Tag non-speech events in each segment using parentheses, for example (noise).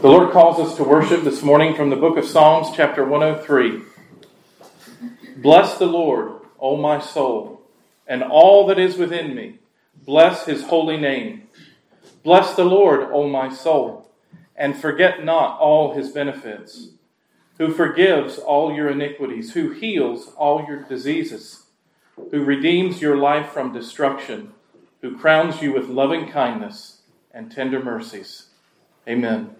The Lord calls us to worship this morning from the book of Psalms, chapter 103. Bless the Lord, O my soul, and all that is within me. Bless his holy name. Bless the Lord, O my soul, and forget not all his benefits, who forgives all your iniquities, who heals all your diseases, who redeems your life from destruction, who crowns you with loving kindness and tender mercies. Amen.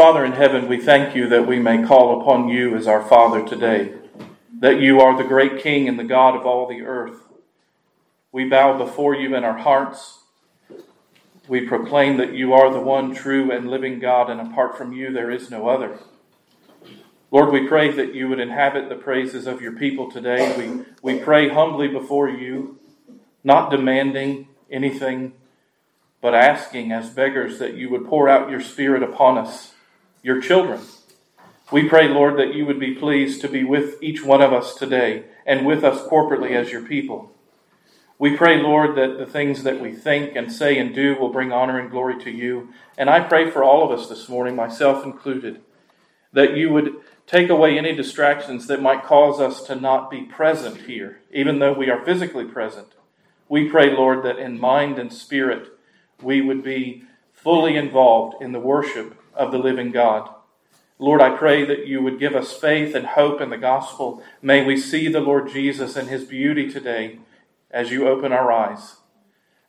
Father in heaven, we thank you that we may call upon you as our Father today, that you are the great King and the God of all the earth. We bow before you in our hearts. We proclaim that you are the one true and living God, and apart from you, there is no other. Lord, we pray that you would inhabit the praises of your people today. We, we pray humbly before you, not demanding anything, but asking as beggars that you would pour out your Spirit upon us your children. We pray, Lord, that you would be pleased to be with each one of us today and with us corporately as your people. We pray, Lord, that the things that we think and say and do will bring honor and glory to you. And I pray for all of us this morning, myself included, that you would take away any distractions that might cause us to not be present here, even though we are physically present. We pray, Lord, that in mind and spirit we would be fully involved in the worship of the living God. Lord, I pray that you would give us faith and hope in the gospel. May we see the Lord Jesus and his beauty today as you open our eyes.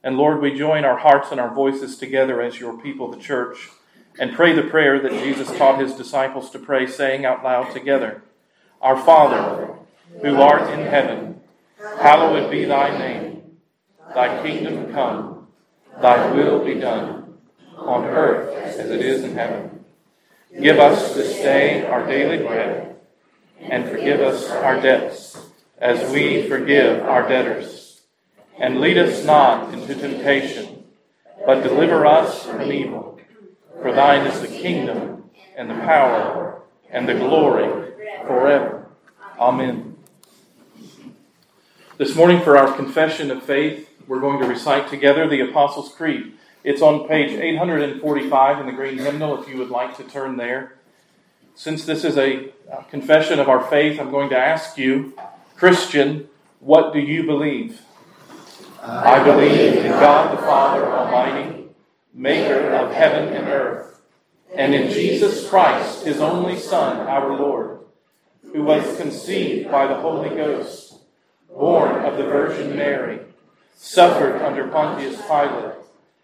And Lord, we join our hearts and our voices together as your people, the church, and pray the prayer that Jesus taught his disciples to pray, saying out loud together Our Father, who art in heaven, hallowed be thy name. Thy kingdom come, thy will be done on earth as it is in heaven. Give us this day our daily bread, and forgive us our debts as we forgive our debtors. And lead us not into temptation, but deliver us from evil. For thine is the kingdom, and the power, and the glory forever. Amen. This morning, for our confession of faith, we're going to recite together the Apostles' Creed. It's on page 845 in the Green Hymnal if you would like to turn there. Since this is a uh, confession of our faith, I'm going to ask you, Christian, what do you believe? I believe in God the Father Almighty, maker of heaven and earth, and in Jesus Christ, his only Son, our Lord, who was conceived by the Holy Ghost, born of the Virgin Mary, suffered under Pontius Pilate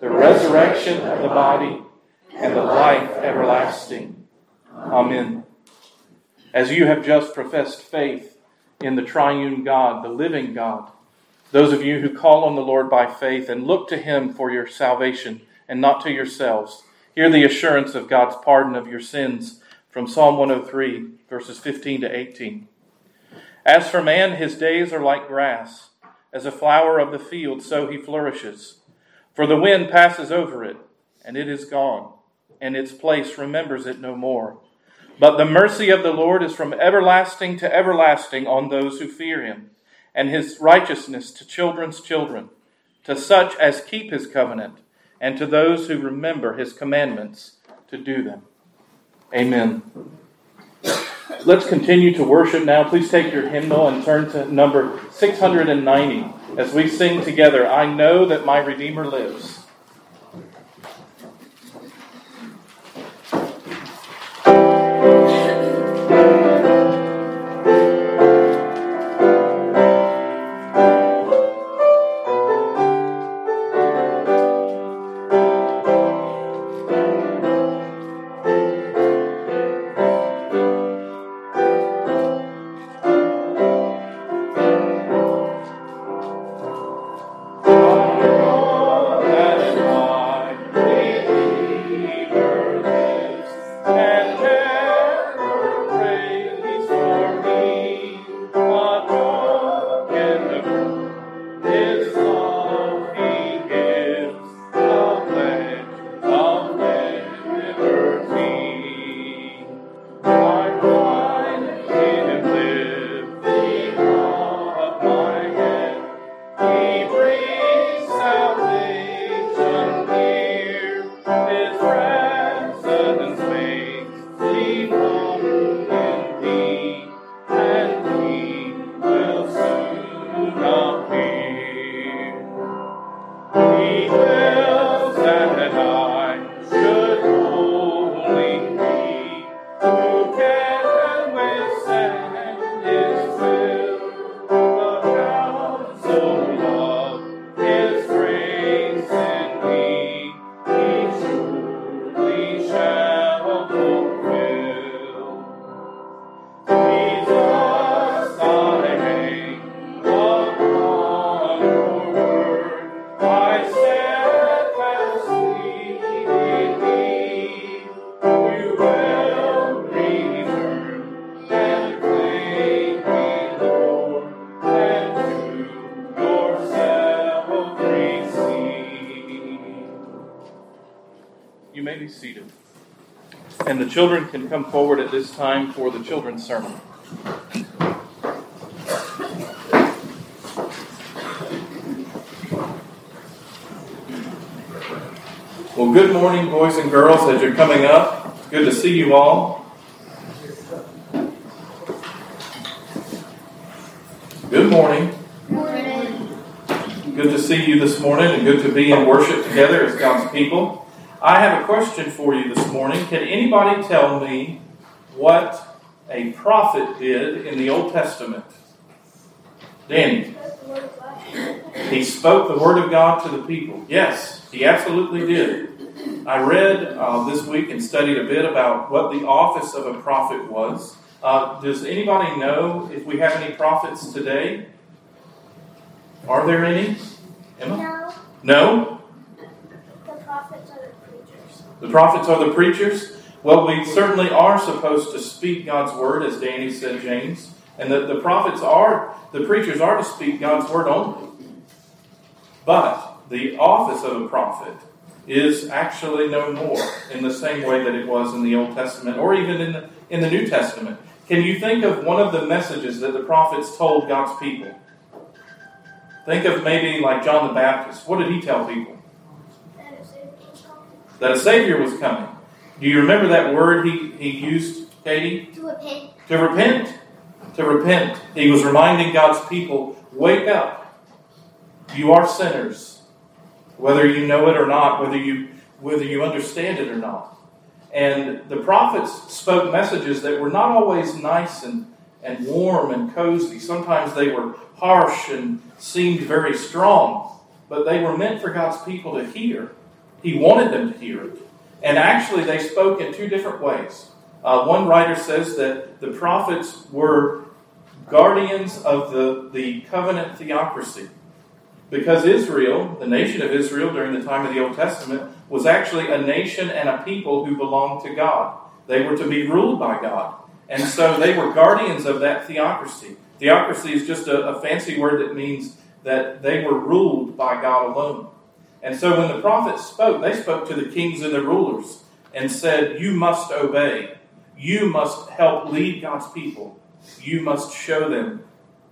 the resurrection of the body, and the life everlasting. Amen. As you have just professed faith in the triune God, the living God, those of you who call on the Lord by faith and look to Him for your salvation and not to yourselves, hear the assurance of God's pardon of your sins from Psalm 103, verses 15 to 18. As for man, his days are like grass. As a flower of the field, so he flourishes. For the wind passes over it, and it is gone and its place remembers it no more. But the mercy of the Lord is from everlasting to everlasting on those who fear him, and his righteousness to children's children, to such as keep his covenant, and to those who remember his commandments to do them. Amen. Let's continue to worship now. Please take your hymnal and turn to number 690 as we sing together, I know that my Redeemer lives. Children can come forward at this time for the children's sermon. Well, good morning, boys and girls, as you're coming up. It's good to see you all. Good morning. morning. Good to see you this morning and good to be in worship together as God's people. I have a question for you this morning. Can anybody tell me what a prophet did in the Old Testament? Danny. He spoke the word of God to the people. Yes, he absolutely did. I read uh, this week and studied a bit about what the office of a prophet was. Uh, does anybody know if we have any prophets today? Are there any? Emma? No. No? The prophets are the preachers. Well, we certainly are supposed to speak God's word, as Danny said, James. And the, the prophets are, the preachers are to speak God's word only. But the office of a prophet is actually no more in the same way that it was in the Old Testament or even in the, in the New Testament. Can you think of one of the messages that the prophets told God's people? Think of maybe like John the Baptist. What did he tell people? That a Savior was coming. Do you remember that word he, he used, Katie? To repent. To repent. To repent. He was reminding God's people wake up. You are sinners, whether you know it or not, whether you, whether you understand it or not. And the prophets spoke messages that were not always nice and, and warm and cozy. Sometimes they were harsh and seemed very strong, but they were meant for God's people to hear. He wanted them to hear. And actually, they spoke in two different ways. Uh, one writer says that the prophets were guardians of the, the covenant theocracy. Because Israel, the nation of Israel during the time of the Old Testament, was actually a nation and a people who belonged to God. They were to be ruled by God. And so they were guardians of that theocracy. Theocracy is just a, a fancy word that means that they were ruled by God alone. And so when the prophets spoke, they spoke to the kings and the rulers and said, You must obey. You must help lead God's people. You must show them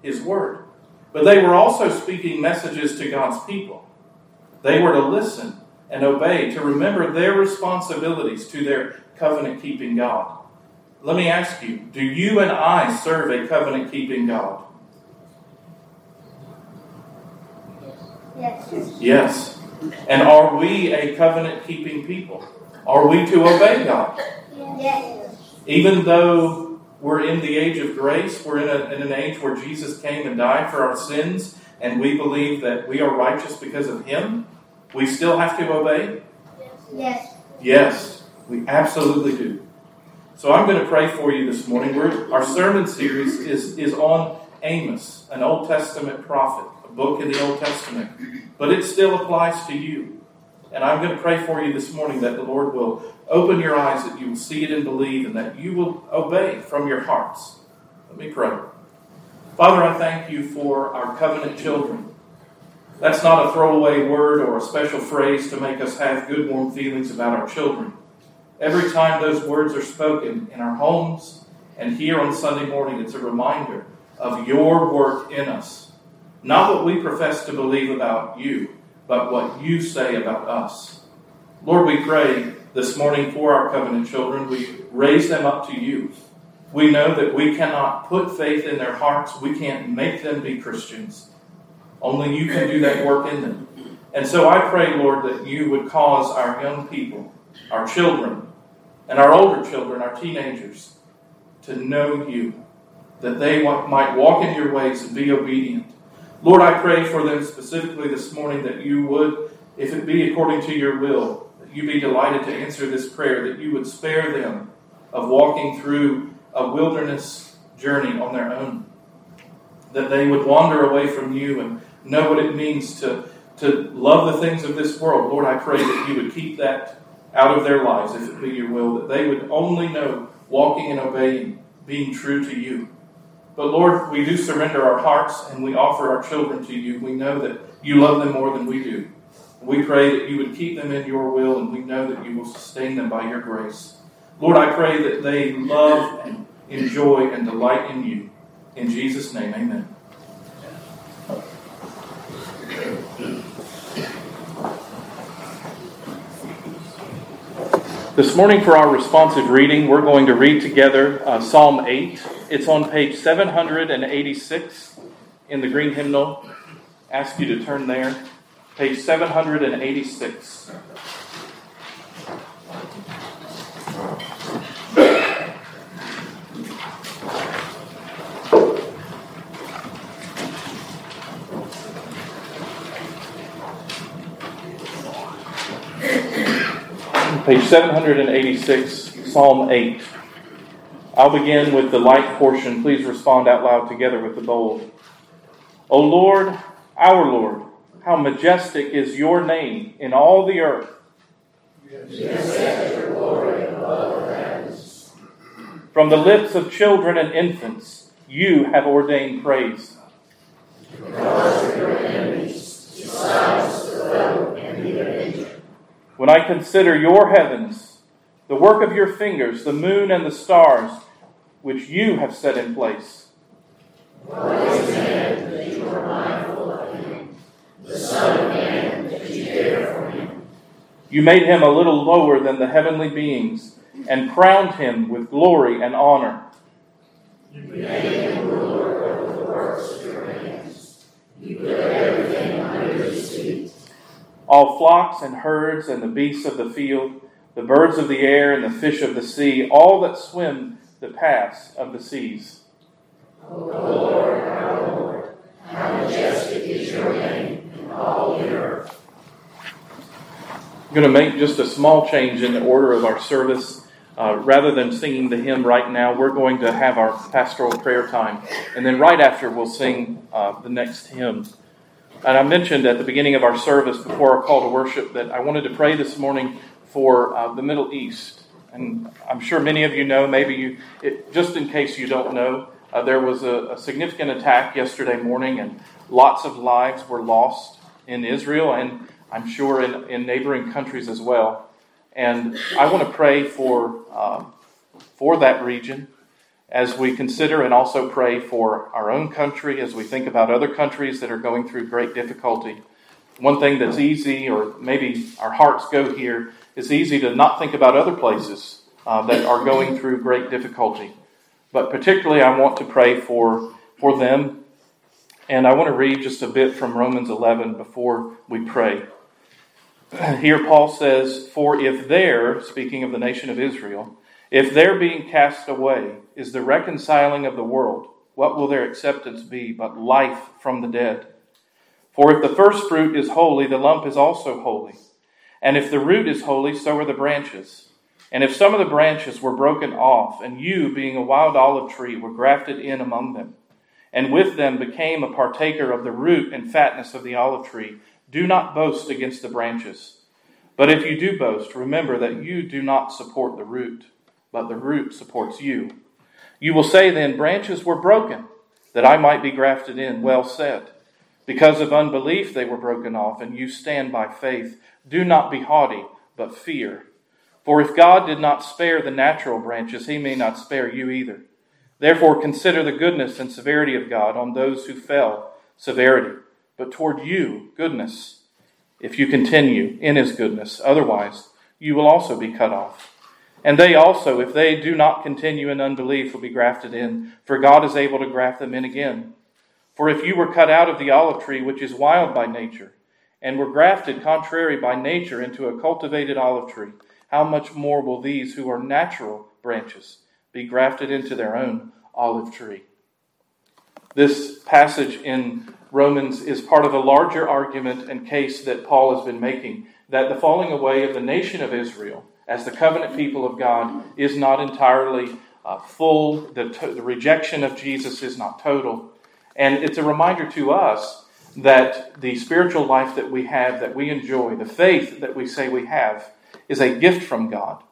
His word. But they were also speaking messages to God's people. They were to listen and obey, to remember their responsibilities to their covenant keeping God. Let me ask you do you and I serve a covenant keeping God? Yes. Yes. And are we a covenant keeping people? Are we to obey God? Yes. Even though we're in the age of grace, we're in, a, in an age where Jesus came and died for our sins, and we believe that we are righteous because of Him, we still have to obey? Yes. Yes, we absolutely do. So I'm going to pray for you this morning. We're, our sermon series is, is on Amos, an Old Testament prophet, book in the Old Testament. But it still applies to you. And I'm going to pray for you this morning that the Lord will open your eyes, that you will see it and believe, and that you will obey from your hearts. Let me pray. Father, I thank you for our covenant children. That's not a throwaway word or a special phrase to make us have good, warm feelings about our children. Every time those words are spoken in our homes and here on Sunday morning, it's a reminder of your work in us. Not what we profess to believe about you, but what you say about us. Lord, we pray this morning for our covenant children. We raise them up to you. We know that we cannot put faith in their hearts. We can't make them be Christians. Only you can do that work in them. And so I pray, Lord, that you would cause our young people, our children, and our older children, our teenagers, to know you, that they might walk in your ways and be obedient. Lord, I pray for them specifically this morning that you would, if it be according to your will, that you be delighted to answer this prayer, that you would spare them of walking through a wilderness journey on their own, that they would wander away from you and know what it means to, to love the things of this world. Lord, I pray that you would keep that out of their lives, if it be your will, that they would only know walking and obeying, being true to you. But Lord, we do surrender our hearts and we offer our children to you. We know that you love them more than we do. We pray that you would keep them in your will, and we know that you will sustain them by your grace. Lord, I pray that they love and enjoy and delight in you. In Jesus' name, amen. This morning, for our responsive reading, we're going to read together uh, Psalm 8. It's on page 786 in the Green Hymnal. Ask you to turn there. Page 786. Page 786, Psalm 8. I'll begin with the light portion. Please respond out loud together with the bold. O Lord, our Lord, how majestic is your name in all the earth. From the lips of children and infants, you have ordained praise. When I consider your heavens, the work of your fingers, the moon and the stars, which you have set in place. What is man that you are mindful of him? The Son of Man that you care for him. You made him a little lower than the heavenly beings and crowned him with glory and honor. You made him ruler over the works of your hands. You put everything under his feet all flocks and herds and the beasts of the field, the birds of the air and the fish of the sea, all that swim the paths of the seas. O Lord, our Lord, how majestic is your name in all the earth. I'm going to make just a small change in the order of our service. Uh, rather than singing the hymn right now, we're going to have our pastoral prayer time. And then right after, we'll sing uh, the next hymn. And I mentioned at the beginning of our service before our call to worship that I wanted to pray this morning for uh, the Middle East. And I'm sure many of you know, maybe you, it, just in case you don't know, uh, there was a, a, significant attack yesterday morning, and lots of lives were lost in Israel, and I'm sure in, in neighboring countries as well. And I want to pray for, uh, for that region as we consider and also pray for our own country, as we think about other countries that are going through great difficulty. one thing that's easy, or maybe our hearts go here, it's easy to not think about other places uh, that are going through great difficulty. But particularly, I want to pray for, for them. And I want to read just a bit from Romans 11 before we pray. (clears throat) Here, Paul says, For if there, speaking of the nation of Israel, if their being cast away is the reconciling of the world, what will their acceptance be but life from the dead? For if the first fruit is holy, the lump is also holy. And if the root is holy, so are the branches. And if some of the branches were broken off, and you, being a wild olive tree, were grafted in among them, and with them became a partaker of the root and fatness of the olive tree, do not boast against the branches. But if you do boast, remember that you do not support the root, but the root supports you. You will say then, Branches were broken, that I might be grafted in. Well said. Because of unbelief they were broken off, and you stand by faith. Do not be haughty, but fear. For if God did not spare the natural branches, he may not spare you either. Therefore consider the goodness and severity of God on those who fell, severity, but toward you, goodness, if you continue in his goodness. Otherwise, you will also be cut off. And they also, if they do not continue in unbelief, will be grafted in, for God is able to graft them in again. For if you were cut out of the olive tree, which is wild by nature, and were grafted contrary by nature into a cultivated olive tree, how much more will these who are natural branches be grafted into their own olive tree? This passage in Romans is part of a larger argument and case that Paul has been making that the falling away of the nation of Israel as the covenant people of God is not entirely uh, full, the, to- the rejection of Jesus is not total. And it's a reminder to us that the spiritual life that we have, that we enjoy, the faith that we say we have, is a gift from God.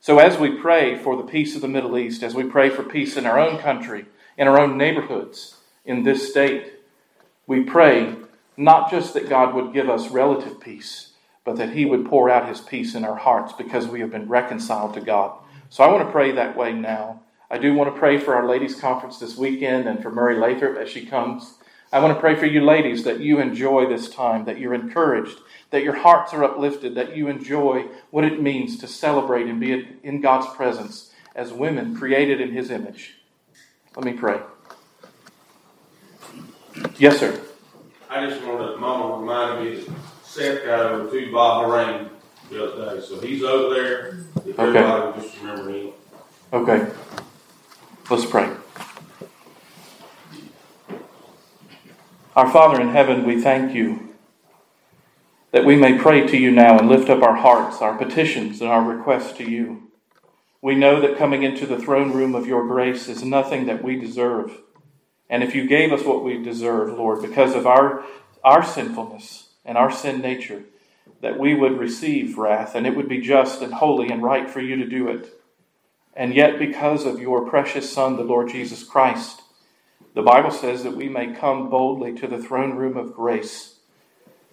So as we pray for the peace of the Middle East, as we pray for peace in our own country, in our own neighborhoods, in this state, we pray not just that God would give us relative peace, but that He would pour out His peace in our hearts because we have been reconciled to God. So I want to pray that way now. I do want to pray for our ladies' conference this weekend and for Mary Lathrop as she comes. I want to pray for you ladies that you enjoy this time, that you're encouraged, that your hearts are uplifted, that you enjoy what it means to celebrate and be in God's presence as women created in His image. Let me pray. Yes, sir. I just wanted, Mama reminded me that Seth got over to Bahrain the other day, so he's over there. If Okay. everybody just remember him. Okay. Let's pray. Our Father in heaven, we thank you that we may pray to you now and lift up our hearts, our petitions, and our requests to you. We know that coming into the throne room of your grace is nothing that we deserve. And if you gave us what we deserve, Lord, because of our, our sinfulness and our sin nature, that we would receive wrath, and it would be just and holy and right for you to do it. And yet, because of your precious Son, the Lord Jesus Christ, the Bible says that we may come boldly to the throne room of grace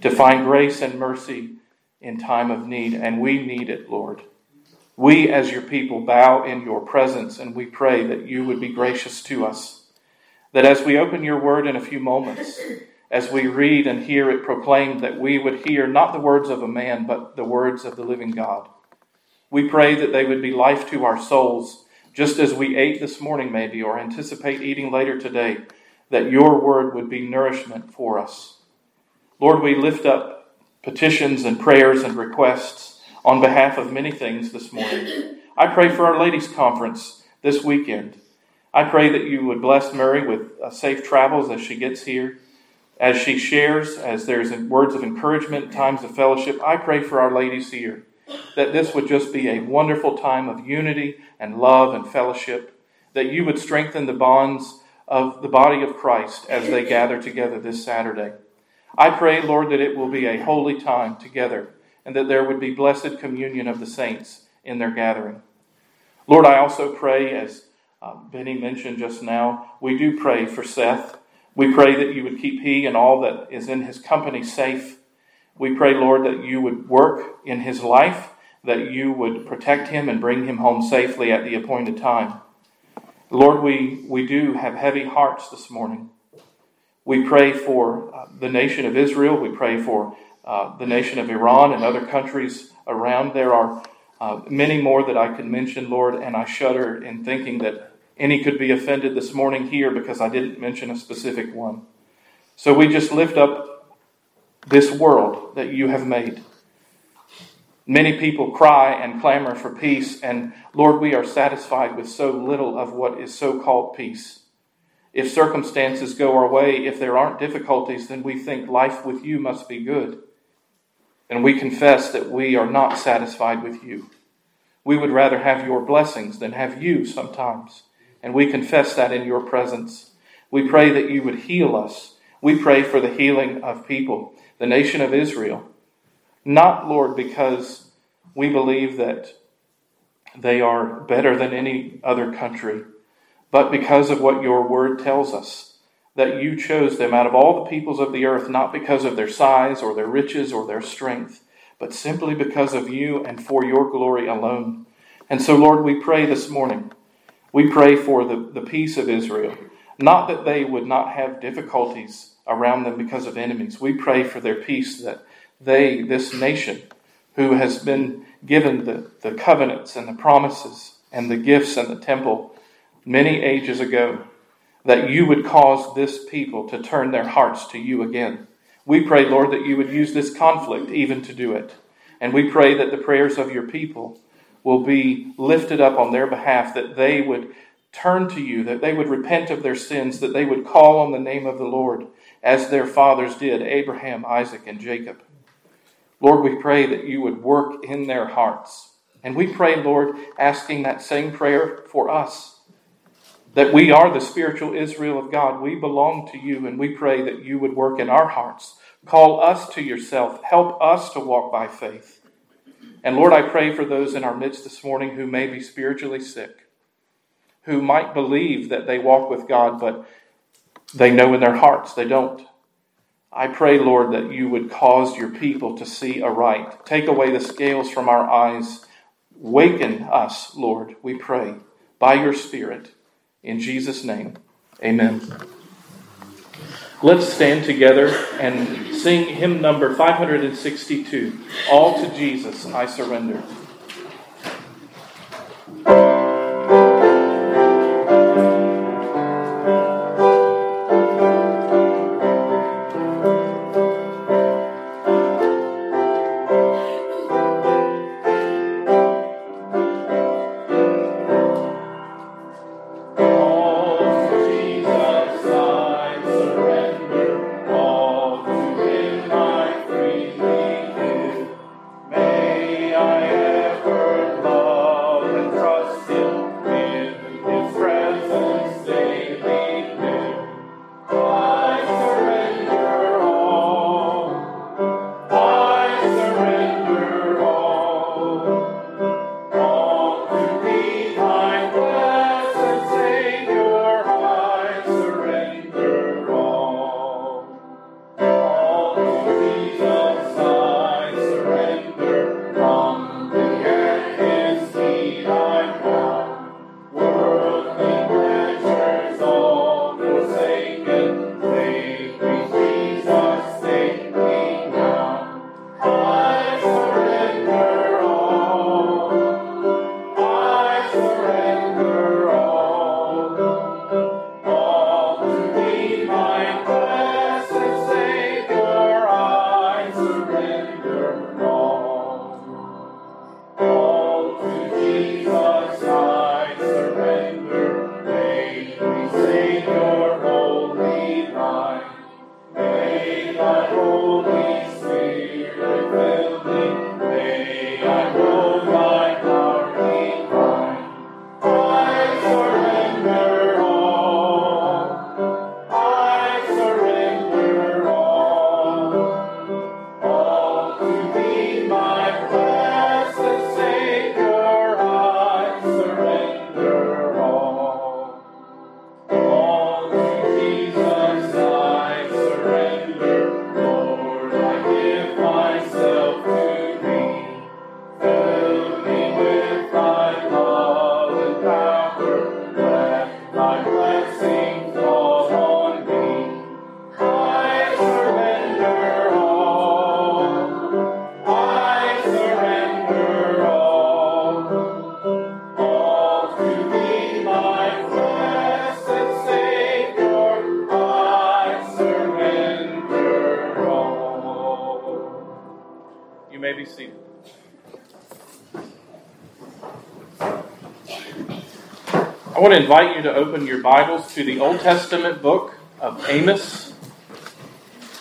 to find grace and mercy in time of need. And we need it, Lord. We, as your people, bow in your presence and we pray that you would be gracious to us. That as we open your word in a few moments, as we read and hear it proclaimed, that we would hear not the words of a man, but the words of the living God. We pray that they would be life to our souls, just as we ate this morning, maybe, or anticipate eating later today, that your word would be nourishment for us. Lord, we lift up petitions and prayers and requests on behalf of many things this morning. I pray for our ladies' conference this weekend. I pray that you would bless Mary with uh, safe travels as she gets here. As she shares, as there's words of encouragement, times of fellowship, I pray for our ladies here that this would just be a wonderful time of unity and love and fellowship, that you would strengthen the bonds of the body of Christ as they gather together this Saturday. I pray, Lord, that it will be a holy time together and that there would be blessed communion of the saints in their gathering. Lord, I also pray, as uh, Benny mentioned just now, we do pray for Seth. We pray that you would keep he and all that is in his company safe. We pray, Lord, that you would work in his life, that you would protect him and bring him home safely at the appointed time. Lord, we, we do have heavy hearts this morning. We pray for uh, the nation of Israel. We pray for uh, the nation of Iran and other countries around. There are uh, many more that I could mention, Lord, and I shudder in thinking that any could be offended this morning here because I didn't mention a specific one. So we just lift up this world that you have made. Many people cry and clamor for peace, and Lord, we are satisfied with so little of what is so called peace. If circumstances go our way, if there aren't difficulties, then we think life with you must be good. And we confess that we are not satisfied with you. We would rather have your blessings than have you sometimes. And we confess that in your presence. We pray that you would heal us. We pray for the healing of people, the nation of Israel. Not, Lord, because we believe that they are better than any other country, but because of what your word tells us, that you chose them out of all the peoples of the earth, not because of their size or their riches or their strength, but simply because of you and for your glory alone. And so, Lord, we pray this morning, we pray for the, the peace of Israel, not that they would not have difficulties around them because of enemies. We pray for their peace that they, this nation, who has been given the, the covenants and the promises and the gifts and the temple many ages ago, that you would cause this people to turn their hearts to you again. We pray, Lord, that you would use this conflict even to do it. And we pray that the prayers of your people will be lifted up on their behalf, that they would turn to you, that they would repent of their sins, that they would call on the name of the Lord, as their fathers did, Abraham, Isaac, and Jacob. Lord, we pray that you would work in their hearts. And we pray, Lord, asking that same prayer for us. That we are the spiritual Israel of God. We belong to you, and we pray that you would work in our hearts. Call us to yourself. Help us to walk by faith. And Lord, I pray for those in our midst this morning who may be spiritually sick, who might believe that they walk with God, but they know in their hearts they don't. I pray, Lord, that you would cause your people to see aright. Take away the scales from our eyes. Waken us, Lord, we pray, by your Spirit. In Jesus' name, amen. Let's stand together and sing hymn number 562 All to Jesus I Surrender. Invite you to open your Bibles to the Old Testament book of Amos.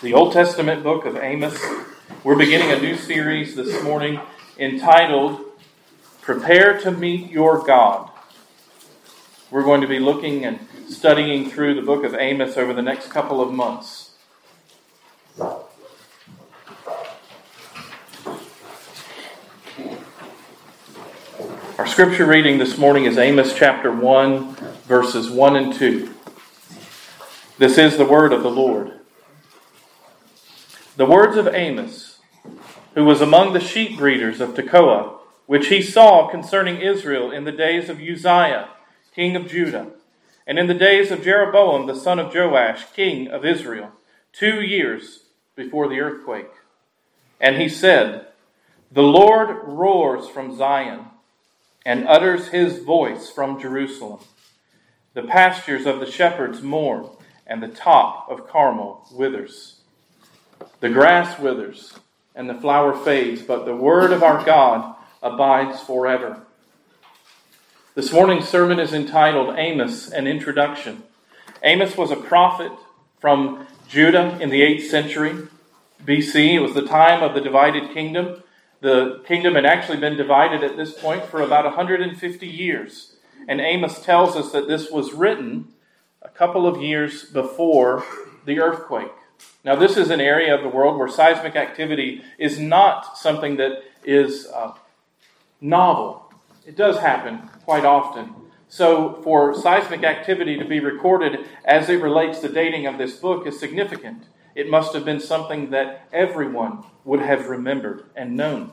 The Old Testament book of Amos. We're beginning a new series this morning entitled Prepare to Meet Your God. We're going to be looking and studying through the book of Amos over the next couple of months. Scripture reading this morning is Amos chapter 1, verses 1 and 2. This is the word of the Lord. The words of Amos, who was among the sheep breeders of Tekoa, which he saw concerning Israel in the days of Uzziah, king of Judah, and in the days of Jeroboam the son of Joash, king of Israel, two years before the earthquake. And he said, The Lord roars from Zion and utters his voice from Jerusalem. The pastures of the shepherds mourn, and the top of Carmel withers. The grass withers, and the flower fades, but the word of our God abides forever. This morning's sermon is entitled Amos, an Introduction. Amos was a prophet from Judah in the 8th century BC. It was the time of the divided kingdom the kingdom had actually been divided at this point for about 150 years. And Amos tells us that this was written a couple of years before the earthquake. Now, this is an area of the world where seismic activity is not something that is uh, novel. It does happen quite often. So, for seismic activity to be recorded as it relates to dating of this book is significant. It must have been something that everyone would have remembered and known.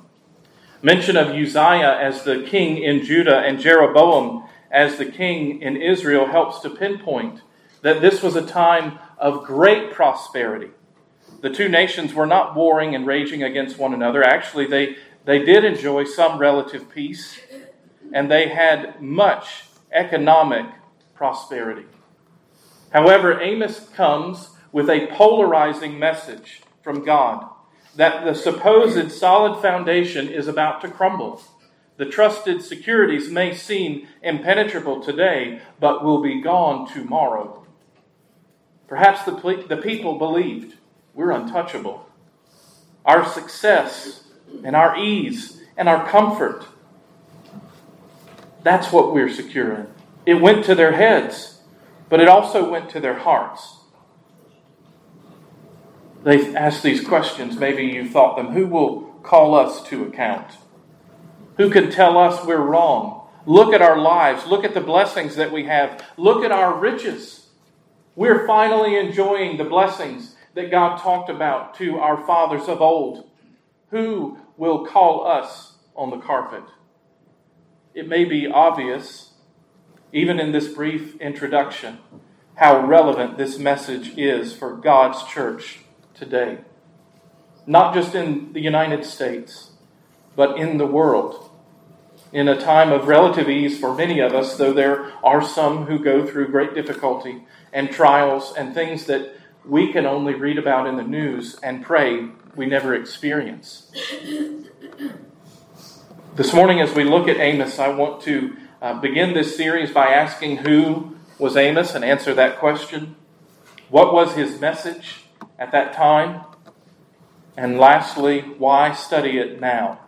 Mention of Uzziah as the king in Judah and Jeroboam as the king in Israel helps to pinpoint that this was a time of great prosperity. The two nations were not warring and raging against one another. Actually, they, they did enjoy some relative peace, and they had much economic prosperity. However, Amos comes with a polarizing message from God that the supposed solid foundation is about to crumble. The trusted securities may seem impenetrable today, but will be gone tomorrow. Perhaps the, the people believed we're untouchable. Our success and our ease and our comfort, that's what we're secure in. It went to their heads, but it also went to their hearts they ask these questions, maybe you thought them who will call us to account? Who can tell us we're wrong? Look at our lives. Look at the blessings that we have. Look at our riches. We're finally enjoying the blessings that God talked about to our fathers of old. Who will call us on the carpet? It may be obvious, even in this brief introduction, how relevant this message is for God's church today. Not just in the United States, but in the world. In a time of relative ease for many of us, though there are some who go through great difficulty and trials and things that we can only read about in the news and pray we never experience. This morning, as we look at Amos, I want to uh, begin this series by asking who was Amos and answer that question. What was his message? At that time? And lastly, why study it now?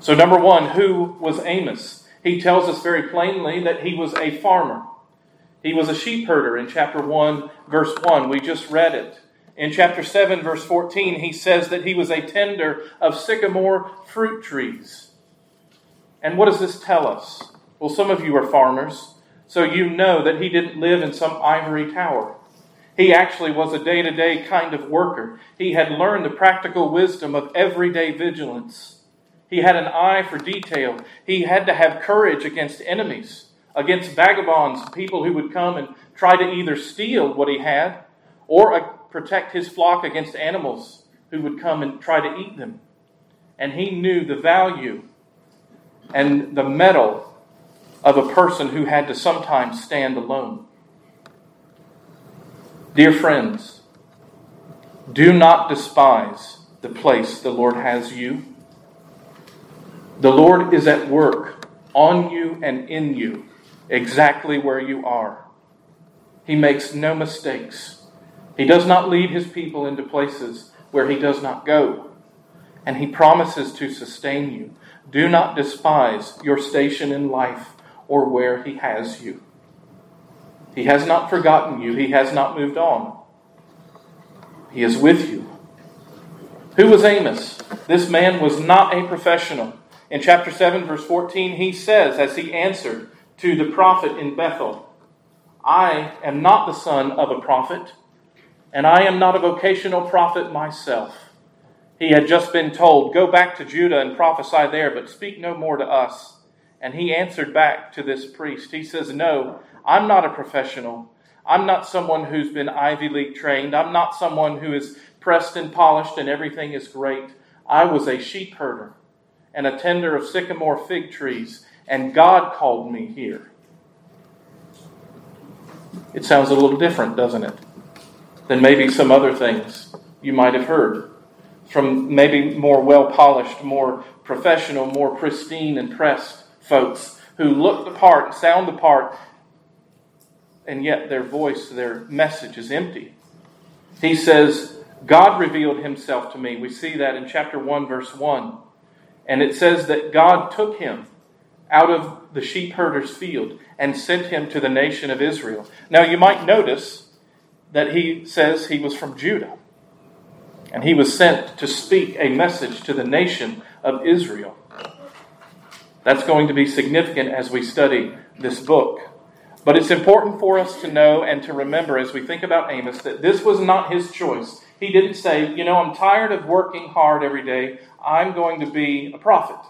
So, number one, who was Amos? He tells us very plainly that he was a farmer. He was a sheep herder in chapter 1, verse 1. We just read it. In chapter 7, verse 14, he says that he was a tender of sycamore fruit trees. And what does this tell us? Well, some of you are farmers, so you know that he didn't live in some ivory tower. He actually was a day to day kind of worker. He had learned the practical wisdom of everyday vigilance. He had an eye for detail. He had to have courage against enemies, against vagabonds, people who would come and try to either steal what he had or uh, protect his flock against animals who would come and try to eat them. And he knew the value and the mettle of a person who had to sometimes stand alone. Dear friends, do not despise the place the Lord has you. The Lord is at work on you and in you, exactly where you are. He makes no mistakes. He does not lead his people into places where he does not go. And he promises to sustain you. Do not despise your station in life or where he has you. He has not forgotten you, he has not moved on. He is with you. Who was Amos? This man was not a professional. In chapter 7, verse 14, he says, as he answered to the prophet in Bethel, I am not the son of a prophet, and I am not a vocational prophet myself. He had just been told, Go back to Judah and prophesy there, but speak no more to us. And he answered back to this priest. He says, No, I'm not a professional. I'm not someone who's been Ivy League trained. I'm not someone who is pressed and polished and everything is great. I was a sheep herder and a tender of sycamore fig trees, and God called me here. It sounds a little different, doesn't it? Than maybe some other things you might have heard from maybe more well polished, more professional, more pristine and pressed folks who look the part and sound the part, and yet their voice, their message is empty. He says, God revealed himself to me. We see that in chapter 1, verse 1. And it says that God took him out of the sheep herder's field and sent him to the nation of Israel. Now, you might notice that he says he was from Judah, and he was sent to speak a message to the nation of Israel. That's going to be significant as we study this book. But it's important for us to know and to remember as we think about Amos that this was not his choice. He didn't say, You know, I'm tired of working hard every day. I'm going to be a prophet.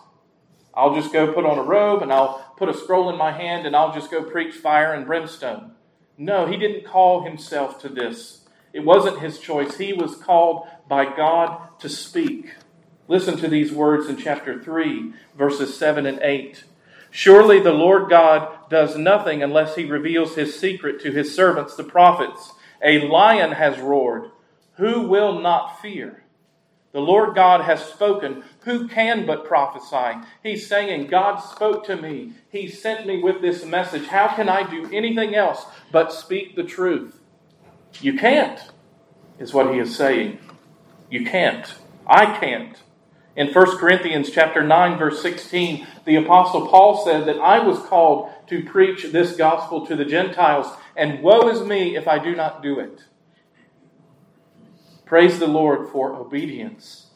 I'll just go put on a robe and I'll put a scroll in my hand and I'll just go preach fire and brimstone. No, he didn't call himself to this. It wasn't his choice. He was called by God to speak. Listen to these words in chapter 3, verses 7 and 8. Surely the Lord God does nothing unless he reveals his secret to his servants, the prophets. A lion has roared. Who will not fear? The Lord God has spoken. Who can but prophesy? He's saying, God spoke to me. He sent me with this message. How can I do anything else but speak the truth? You can't, is what he is saying. You can't. I can't. In 1 Corinthians chapter 9 verse 16, the apostle Paul said that I was called to preach this gospel to the Gentiles, and woe is me if I do not do it. Praise the Lord for obedience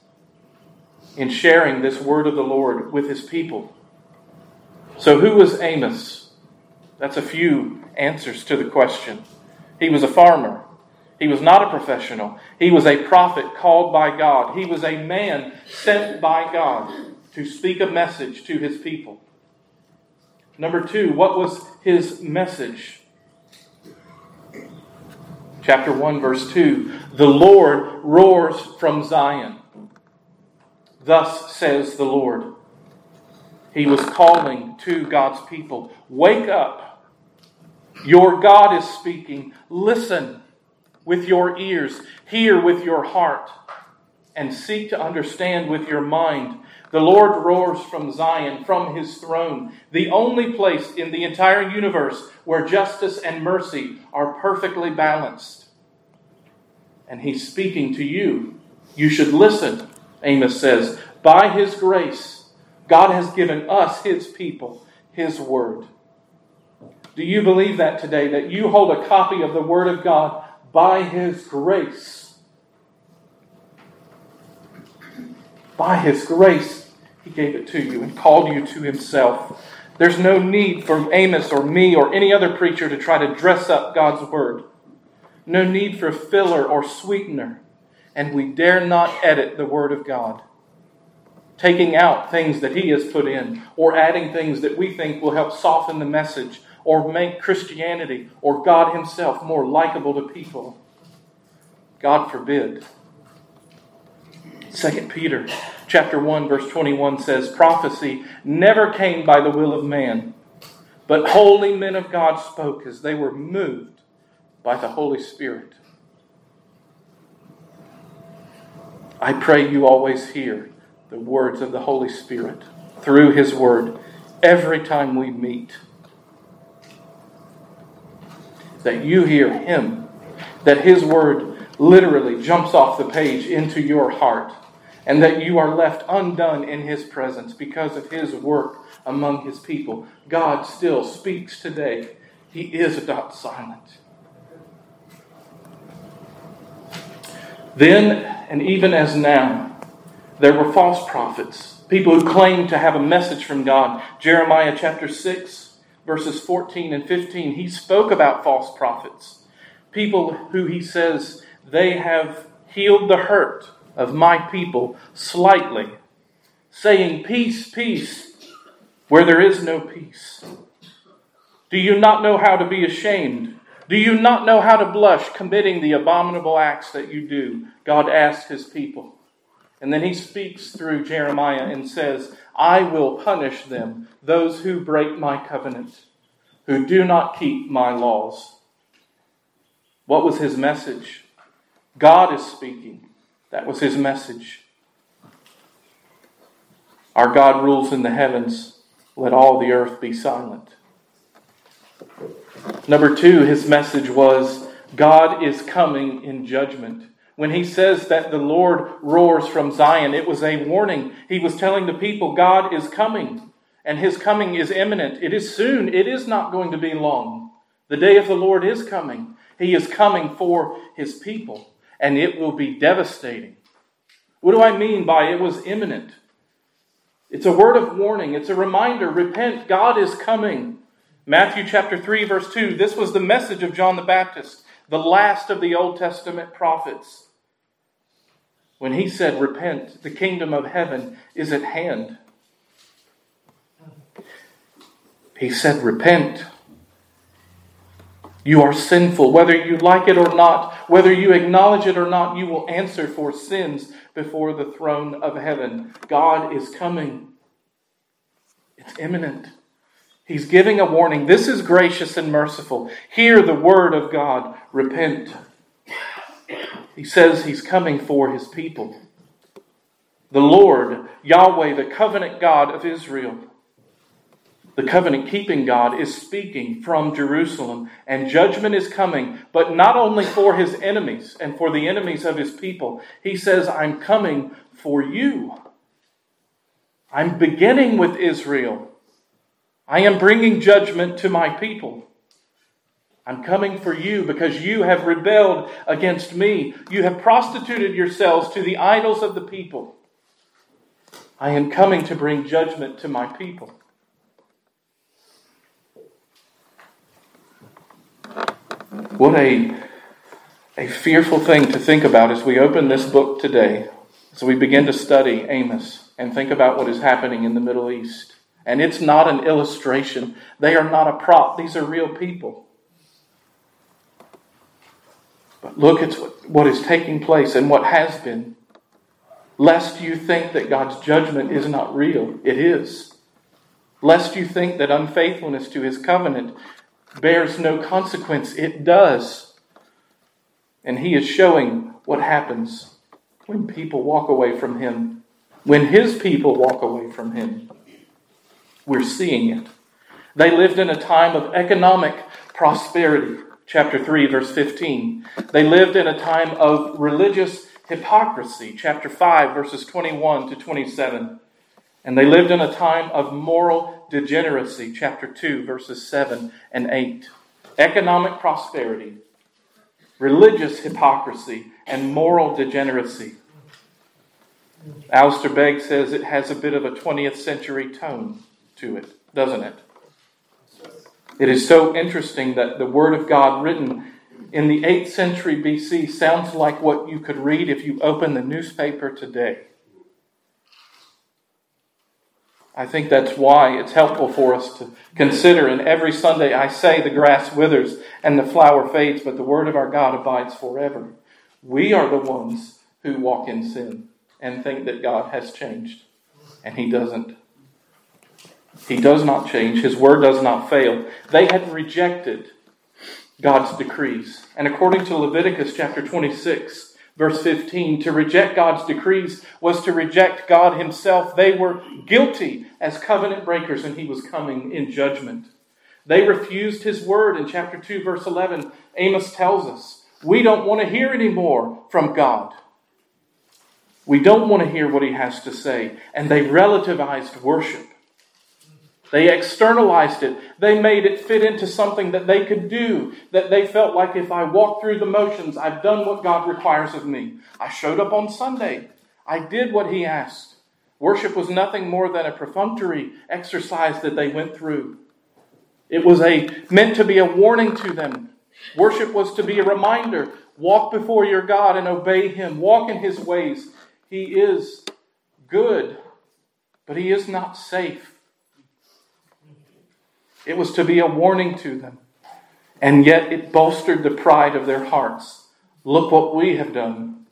in sharing this word of the Lord with his people. So, who was Amos? That's a few answers to the question. He was a farmer. He was not a professional. He was a prophet called by God. He was a man sent by God to speak a message to his people. Number two, what was his message? Chapter 1, verse 2 The Lord roars from Zion. Thus says the Lord. He was calling to God's people Wake up. Your God is speaking. Listen with your ears, hear with your heart, and seek to understand with your mind. The Lord roars from Zion, from his throne, the only place in the entire universe where justice and mercy are perfectly balanced. And he's speaking to you. You should listen, Amos says. By his grace, God has given us, his people, his word. Do you believe that today? That you hold a copy of the word of God by his grace? By his grace, he gave it to you and called you to himself. There's no need for Amos or me or any other preacher to try to dress up God's word. No need for filler or sweetener. And we dare not edit the word of God taking out things that he has put in, or adding things that we think will help soften the message, or make Christianity or God himself more likable to people. God forbid. 2 Peter chapter 1 verse 21 says prophecy never came by the will of man but holy men of God spoke as they were moved by the Holy Spirit. I pray you always hear the words of the Holy Spirit. through His Word every time we meet. That you hear Him, that His Word literally jumps off the page into your heart, and that you are left undone in His presence because of His work among His people. God still speaks today. He is not silent. Then, and even as now, there were false prophets, people who claimed to have a message from God. Jeremiah chapter 6, verses 14 and 15, he spoke about false prophets, people who he says they have healed the hurt of my people slightly, saying, Peace, peace, where there is no peace. Do you not know how to be ashamed? Do you not know how to blush committing the abominable acts that you do? God asks his people. And then he speaks through Jeremiah and says, I will punish them, those who break my covenant, who do not keep my laws. What was his message? God is speaking. That was his message. Our God rules in the heavens. Let all the earth be silent. Number two, his message was God is coming in judgment. When he says that the Lord roars from Zion, it was a warning. He was telling the people God is coming, and his coming is imminent. It is soon, it is not going to be long. The day of the Lord is coming. He is coming for his people, and it will be devastating. What do I mean by it was imminent? It's a word of warning, it's a reminder repent, God is coming. Matthew chapter 3, verse 2 this was the message of John the Baptist, the last of the Old Testament prophets. When he said, Repent, the kingdom of heaven is at hand. He said, Repent. You are sinful. Whether you like it or not, whether you acknowledge it or not, you will answer for sins before the throne of heaven. God is coming. It's imminent. He's giving a warning. This is gracious and merciful. Hear the word of God. Repent. He says he's coming for his people. The Lord, Yahweh, the covenant God of Israel, the covenant keeping God, is speaking from Jerusalem, and judgment is coming, but not only for his enemies and for the enemies of his people. He says, I'm coming for you. I'm beginning with Israel. I am bringing judgment to my people. I'm coming for you because you have rebelled against me. You have prostituted yourselves to the idols of the people. I am coming to bring judgment to my people. What a, a fearful thing to think about as we open this book today, as we begin to study Amos and think about what is happening in the Middle East. And it's not an illustration. They are not a prop. These are real people. But look at what is taking place and what has been. Lest you think that God's judgment is not real. It is. Lest you think that unfaithfulness to his covenant bears no consequence. It does. And he is showing what happens when people walk away from him, when his people walk away from him. We're seeing it. They lived in a time of economic prosperity. Chapter 3, verse 15. They lived in a time of religious hypocrisy. Chapter 5, verses 21 to 27. And they lived in a time of moral degeneracy. Chapter 2, verses 7 and 8. Economic prosperity, religious hypocrisy, and moral degeneracy. Alistair Begg says it has a bit of a 20th century tone to it, doesn't it? It is so interesting that the Word of God written in the 8th century BC sounds like what you could read if you open the newspaper today. I think that's why it's helpful for us to consider. And every Sunday I say the grass withers and the flower fades, but the word of our God abides forever. We are the ones who walk in sin and think that God has changed, and He doesn't. He does not change. His word does not fail. They had rejected God's decrees. And according to Leviticus chapter 26, Verse 15 To reject God's decrees was to reject God Himself. They were guilty as covenant breakers, and He was coming in judgment. They refused His word in chapter 2, verse 11. Amos tells us we don't want to hear anymore from God. We don't want to hear what He has to say. And they relativized worship. They externalized it. They made it fit into something that they could do, that they felt like if I walk through the motions, I've done what God requires of me. I showed up on Sunday. I did what He asked. Worship was nothing more than a perfunctory exercise that they went through. It was a meant to be a warning to them. Worship was to be a reminder. Walk before your God and obey Him. Walk in His ways. He is good, but He is not safe. It was to be a warning to them. And yet it bolstered the pride of their hearts. Look what we have done.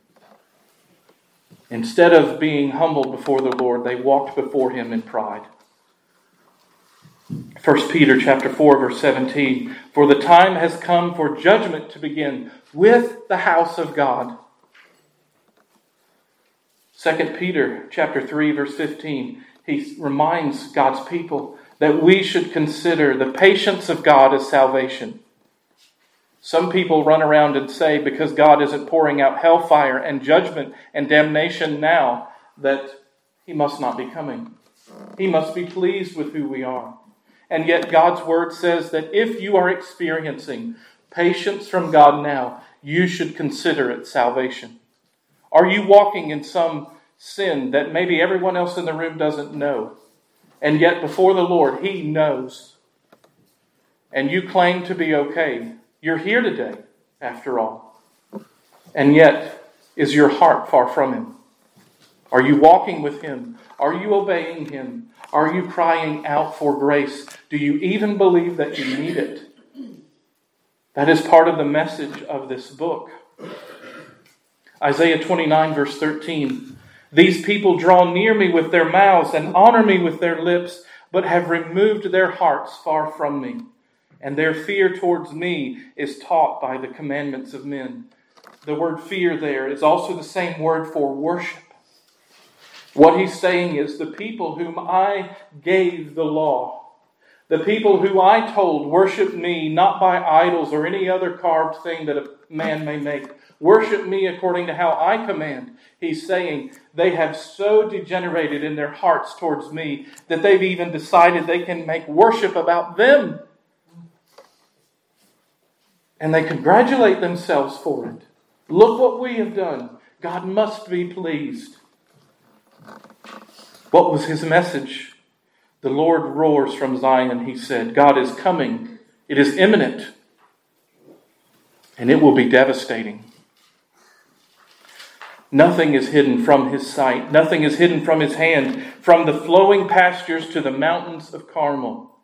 Instead of being humbled before the Lord, they walked before him in pride. 1 Peter chapter 4 verse 17 For the time has come for judgment to begin with the house of God. 2 Peter chapter 3 verse 15 he reminds God's people that we should consider the patience of God as salvation. Some people run around and say because God isn't pouring out hellfire and judgment and damnation now, that he must not be coming. He must be pleased with who we are. And yet, God's word says that if you are experiencing patience from God now, you should consider it salvation. Are you walking in some sin that maybe everyone else in the room doesn't know? And yet, before the Lord, He knows. And you claim to be okay. You're here today, after all. And yet, is your heart far from Him? Are you walking with Him? Are you obeying Him? Are you crying out for grace? Do you even believe that you need it? That is part of the message of this book. Isaiah 29, verse 13 these people draw near me with their mouths and honor me with their lips, but have removed their hearts far from me. And their fear towards me is taught by the commandments of men. The word fear there is also the same word for worship. What he's saying is the people whom I gave the law, the people who I told worship me not by idols or any other carved thing that a man may make, Worship me according to how I command. He's saying they have so degenerated in their hearts towards me that they've even decided they can make worship about them. And they congratulate themselves for it. Look what we have done. God must be pleased. What was his message? The Lord roars from Zion, he said. God is coming. It is imminent. And it will be devastating. Nothing is hidden from his sight. Nothing is hidden from his hand. From the flowing pastures to the mountains of Carmel.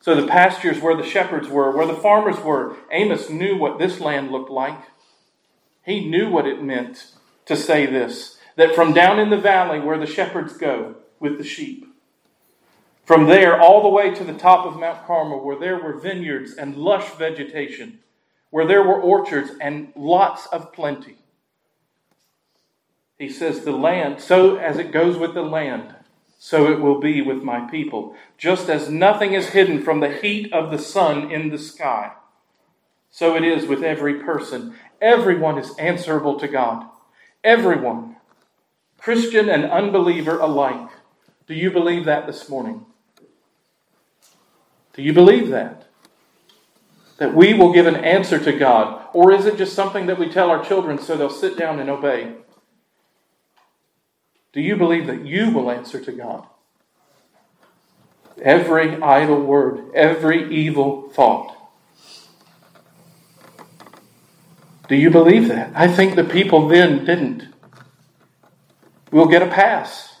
So the pastures where the shepherds were, where the farmers were, Amos knew what this land looked like. He knew what it meant to say this that from down in the valley where the shepherds go with the sheep, from there all the way to the top of Mount Carmel, where there were vineyards and lush vegetation, where there were orchards and lots of plenty. He says, The land, so as it goes with the land, so it will be with my people. Just as nothing is hidden from the heat of the sun in the sky, so it is with every person. Everyone is answerable to God. Everyone, Christian and unbeliever alike. Do you believe that this morning? Do you believe that? That we will give an answer to God? Or is it just something that we tell our children so they'll sit down and obey? Do you believe that you will answer to God? Every idle word, every evil thought. Do you believe that? I think the people then didn't. We'll get a pass.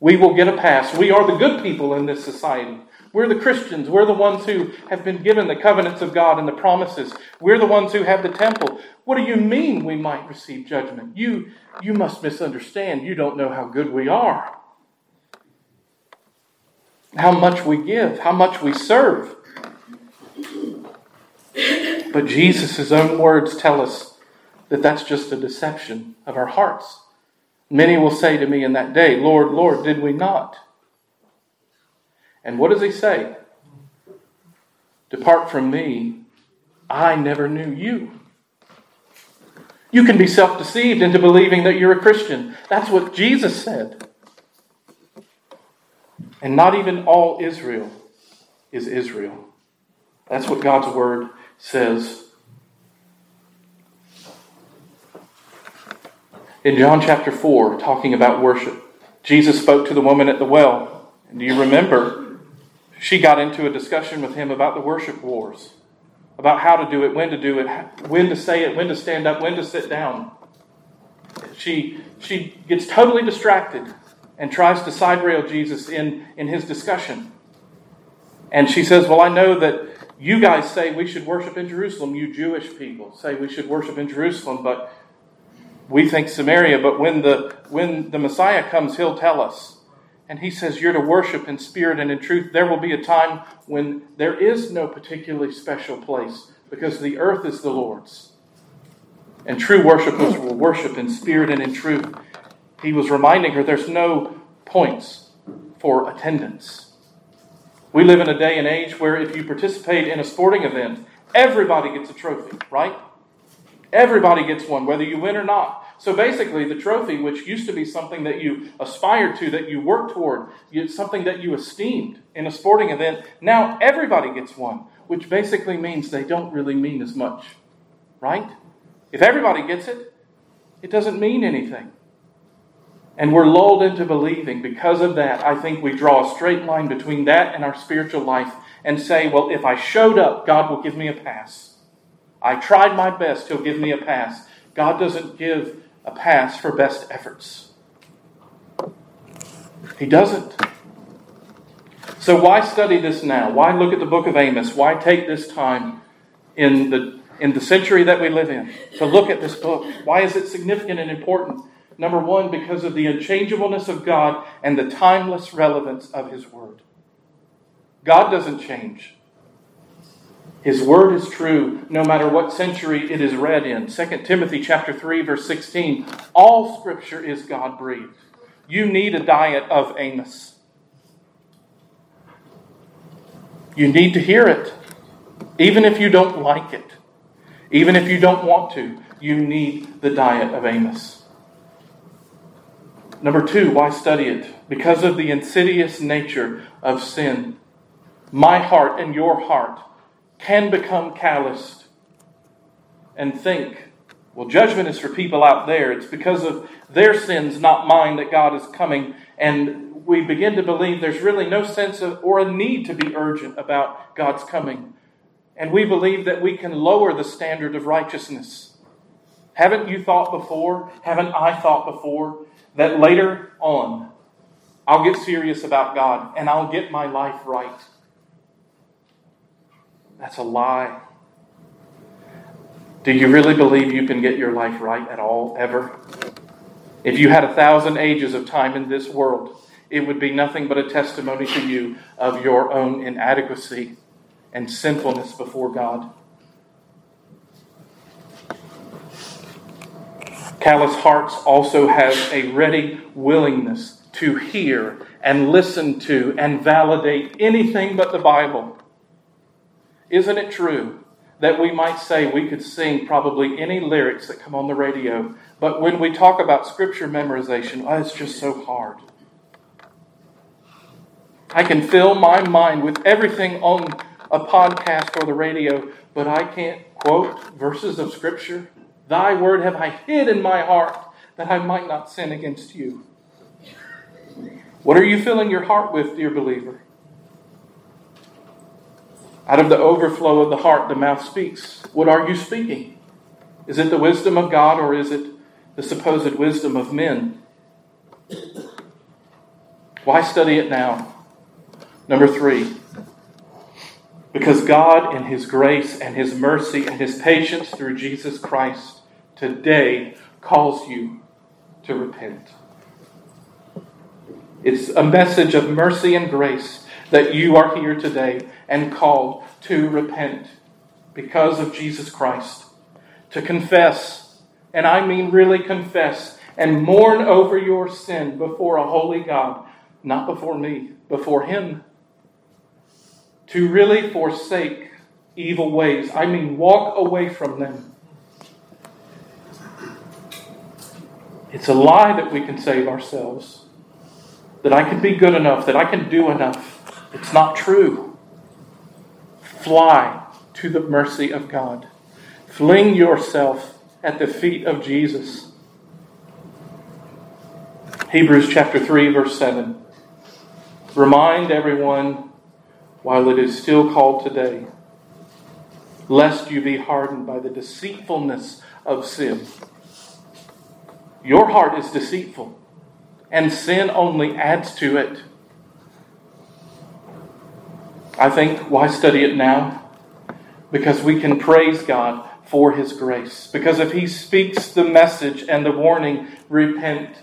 We will get a pass. We are the good people in this society. We're the Christians. We're the ones who have been given the covenants of God and the promises. We're the ones who have the temple. What do you mean we might receive judgment? You, you must misunderstand. You don't know how good we are. How much we give, how much we serve. But Jesus' own words tell us that that's just a deception of our hearts. Many will say to me in that day, Lord, Lord, did we not? And what does he say? Depart from me, I never knew you. You can be self deceived into believing that you're a Christian. That's what Jesus said. And not even all Israel is Israel. That's what God's word says. In John chapter 4, talking about worship, Jesus spoke to the woman at the well. And do you remember? She got into a discussion with him about the worship wars, about how to do it, when to do it, when to say it, when to stand up, when to sit down. She, she gets totally distracted and tries to side rail Jesus in, in his discussion. And she says, Well, I know that you guys say we should worship in Jerusalem. You Jewish people say we should worship in Jerusalem, but we think Samaria. But when the, when the Messiah comes, he'll tell us. And he says, You're to worship in spirit and in truth. There will be a time when there is no particularly special place because the earth is the Lord's. And true worshipers will worship in spirit and in truth. He was reminding her there's no points for attendance. We live in a day and age where if you participate in a sporting event, everybody gets a trophy, right? Everybody gets one, whether you win or not. So basically, the trophy, which used to be something that you aspired to, that you worked toward, something that you esteemed in a sporting event, now everybody gets one, which basically means they don't really mean as much, right? If everybody gets it, it doesn't mean anything. And we're lulled into believing because of that. I think we draw a straight line between that and our spiritual life and say, well, if I showed up, God will give me a pass. I tried my best, He'll give me a pass. God doesn't give a pass for best efforts. He doesn't. So, why study this now? Why look at the book of Amos? Why take this time in the, in the century that we live in to look at this book? Why is it significant and important? Number one, because of the unchangeableness of God and the timeless relevance of His Word. God doesn't change. His word is true no matter what century it is read in. 2 Timothy chapter 3 verse 16, all scripture is God-breathed. You need a diet of Amos. You need to hear it. Even if you don't like it. Even if you don't want to, you need the diet of Amos. Number two, why study it? Because of the insidious nature of sin. My heart and your heart can become calloused and think, well, judgment is for people out there. It's because of their sins, not mine, that God is coming. And we begin to believe there's really no sense of or a need to be urgent about God's coming. And we believe that we can lower the standard of righteousness. Haven't you thought before? Haven't I thought before that later on I'll get serious about God and I'll get my life right. That's a lie. Do you really believe you can get your life right at all, ever? If you had a thousand ages of time in this world, it would be nothing but a testimony to you of your own inadequacy and sinfulness before God. Callous hearts also have a ready willingness to hear and listen to and validate anything but the Bible. Isn't it true that we might say we could sing probably any lyrics that come on the radio, but when we talk about scripture memorization, oh, it's just so hard. I can fill my mind with everything on a podcast or the radio, but I can't quote verses of scripture Thy word have I hid in my heart that I might not sin against you. What are you filling your heart with, dear believer? Out of the overflow of the heart, the mouth speaks. What are you speaking? Is it the wisdom of God or is it the supposed wisdom of men? Why study it now? Number three, because God, in His grace and His mercy and His patience through Jesus Christ, today calls you to repent. It's a message of mercy and grace that you are here today and called to repent because of Jesus Christ, to confess and I mean really confess and mourn over your sin before a holy God, not before me, before Him. To really forsake evil ways, I mean walk away from them. It's a lie that we can save ourselves, that I can be good enough, that I can do enough. It's not true. Fly to the mercy of God. Fling yourself at the feet of Jesus. Hebrews chapter 3, verse 7. Remind everyone while it is still called today, lest you be hardened by the deceitfulness of sin. Your heart is deceitful, and sin only adds to it. I think, why study it now? Because we can praise God for His grace. Because if He speaks the message and the warning, repent,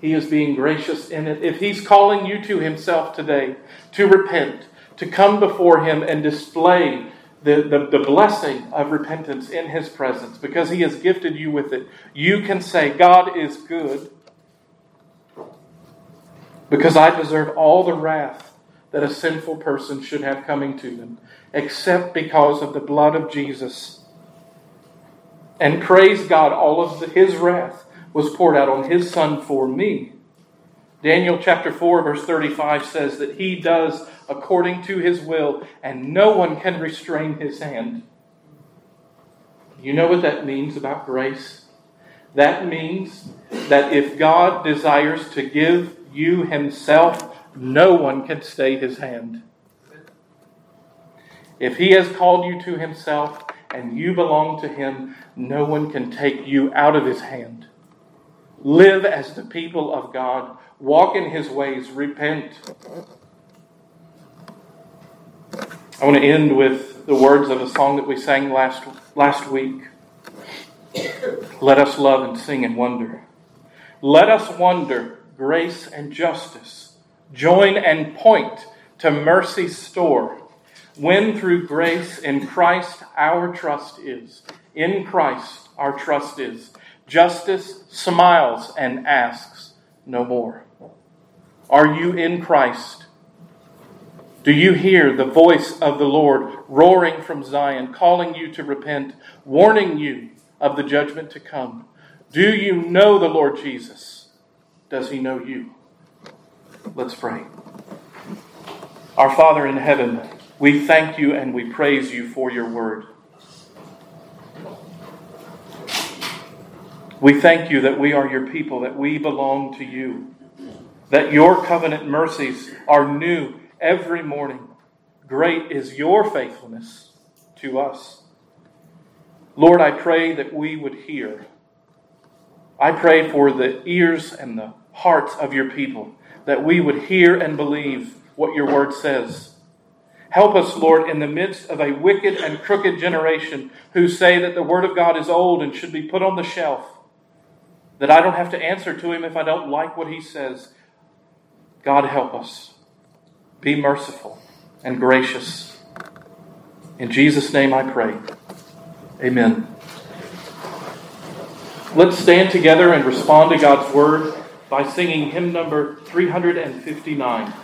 He is being gracious in it. If He's calling you to Himself today to repent, to come before Him and display the, the, the, blessing of repentance in His presence, because He has gifted you with it, you can say, God is good because I deserve all the wrath that a sinful person should have coming to them, except because of the blood of Jesus. And praise God, all of the, his wrath was poured out on his son for me. Daniel chapter 4, verse 35 says that he does according to his will, and no one can restrain his hand. You know what that means about grace? That means that if God desires to give you himself, no one can stay his hand. If he has called you to himself and you belong to him, no one can take you out of his hand. Live as the people of God. Walk in his ways. Repent. I want to end with the words of a song that we sang last, last week. Let us love and sing and wonder. Let us wonder grace and justice join and point to mercy's store, when through grace in Christ our trust is. In Christ our trust is. Justice smiles and asks no more. Are you in Christ? Do you hear the voice of the Lord roaring from Zion, calling you to repent, warning you of the judgment to come? Do you know the Lord Jesus? Does he know you? Let's pray. Our Father in heaven, we thank you and we praise you for your word. We thank you that we are your people, that we belong to you, that your covenant mercies are new every morning. Great is your faithfulness to us. Lord, I pray that we would hear. I pray for the ears and the hearts of your people that we would hear and believe what your word says. Help us, Lord, in the midst of a wicked and crooked generation who say that the word of God is old and should be put on the shelf, that I don't have to answer to him if I don't like what he says. God, help us. Be merciful and gracious. In Jesus' name I pray. Amen. Let's stand together and respond to God's word by singing hymn number 359.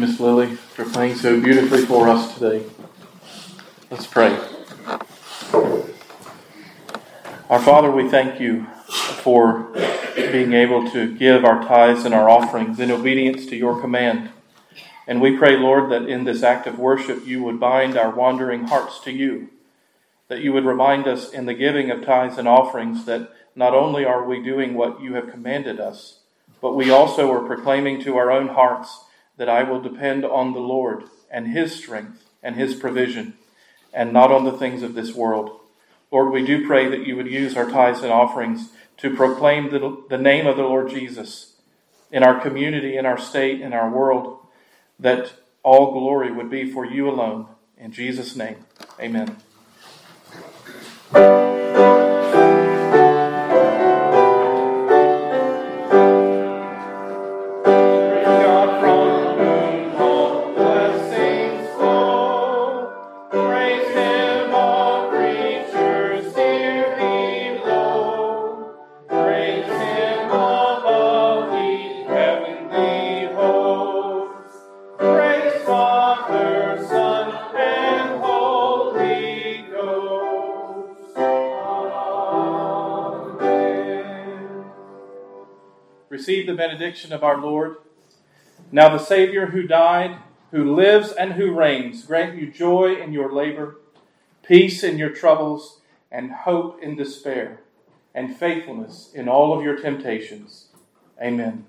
Miss Lily, for playing so beautifully for us today. Let's pray. Our Father, we thank you for being able to give our tithes and our offerings in obedience to your command. And we pray, Lord, that in this act of worship you would bind our wandering hearts to you, that you would remind us in the giving of tithes and offerings that not only are we doing what you have commanded us, but we also are proclaiming to our own hearts that I will depend on the Lord and His strength and His provision, and not on the things of this world. Lord, we do pray that you would use our tithes and offerings to proclaim the, the name of the Lord Jesus in our community, in our state, in our world, that all glory would be for you alone. In Jesus' name, amen. Benediction of our Lord. Now, the Savior who died, who lives, and who reigns, grant you joy in your labor, peace in your troubles, and hope in despair, and faithfulness in all of your temptations. Amen.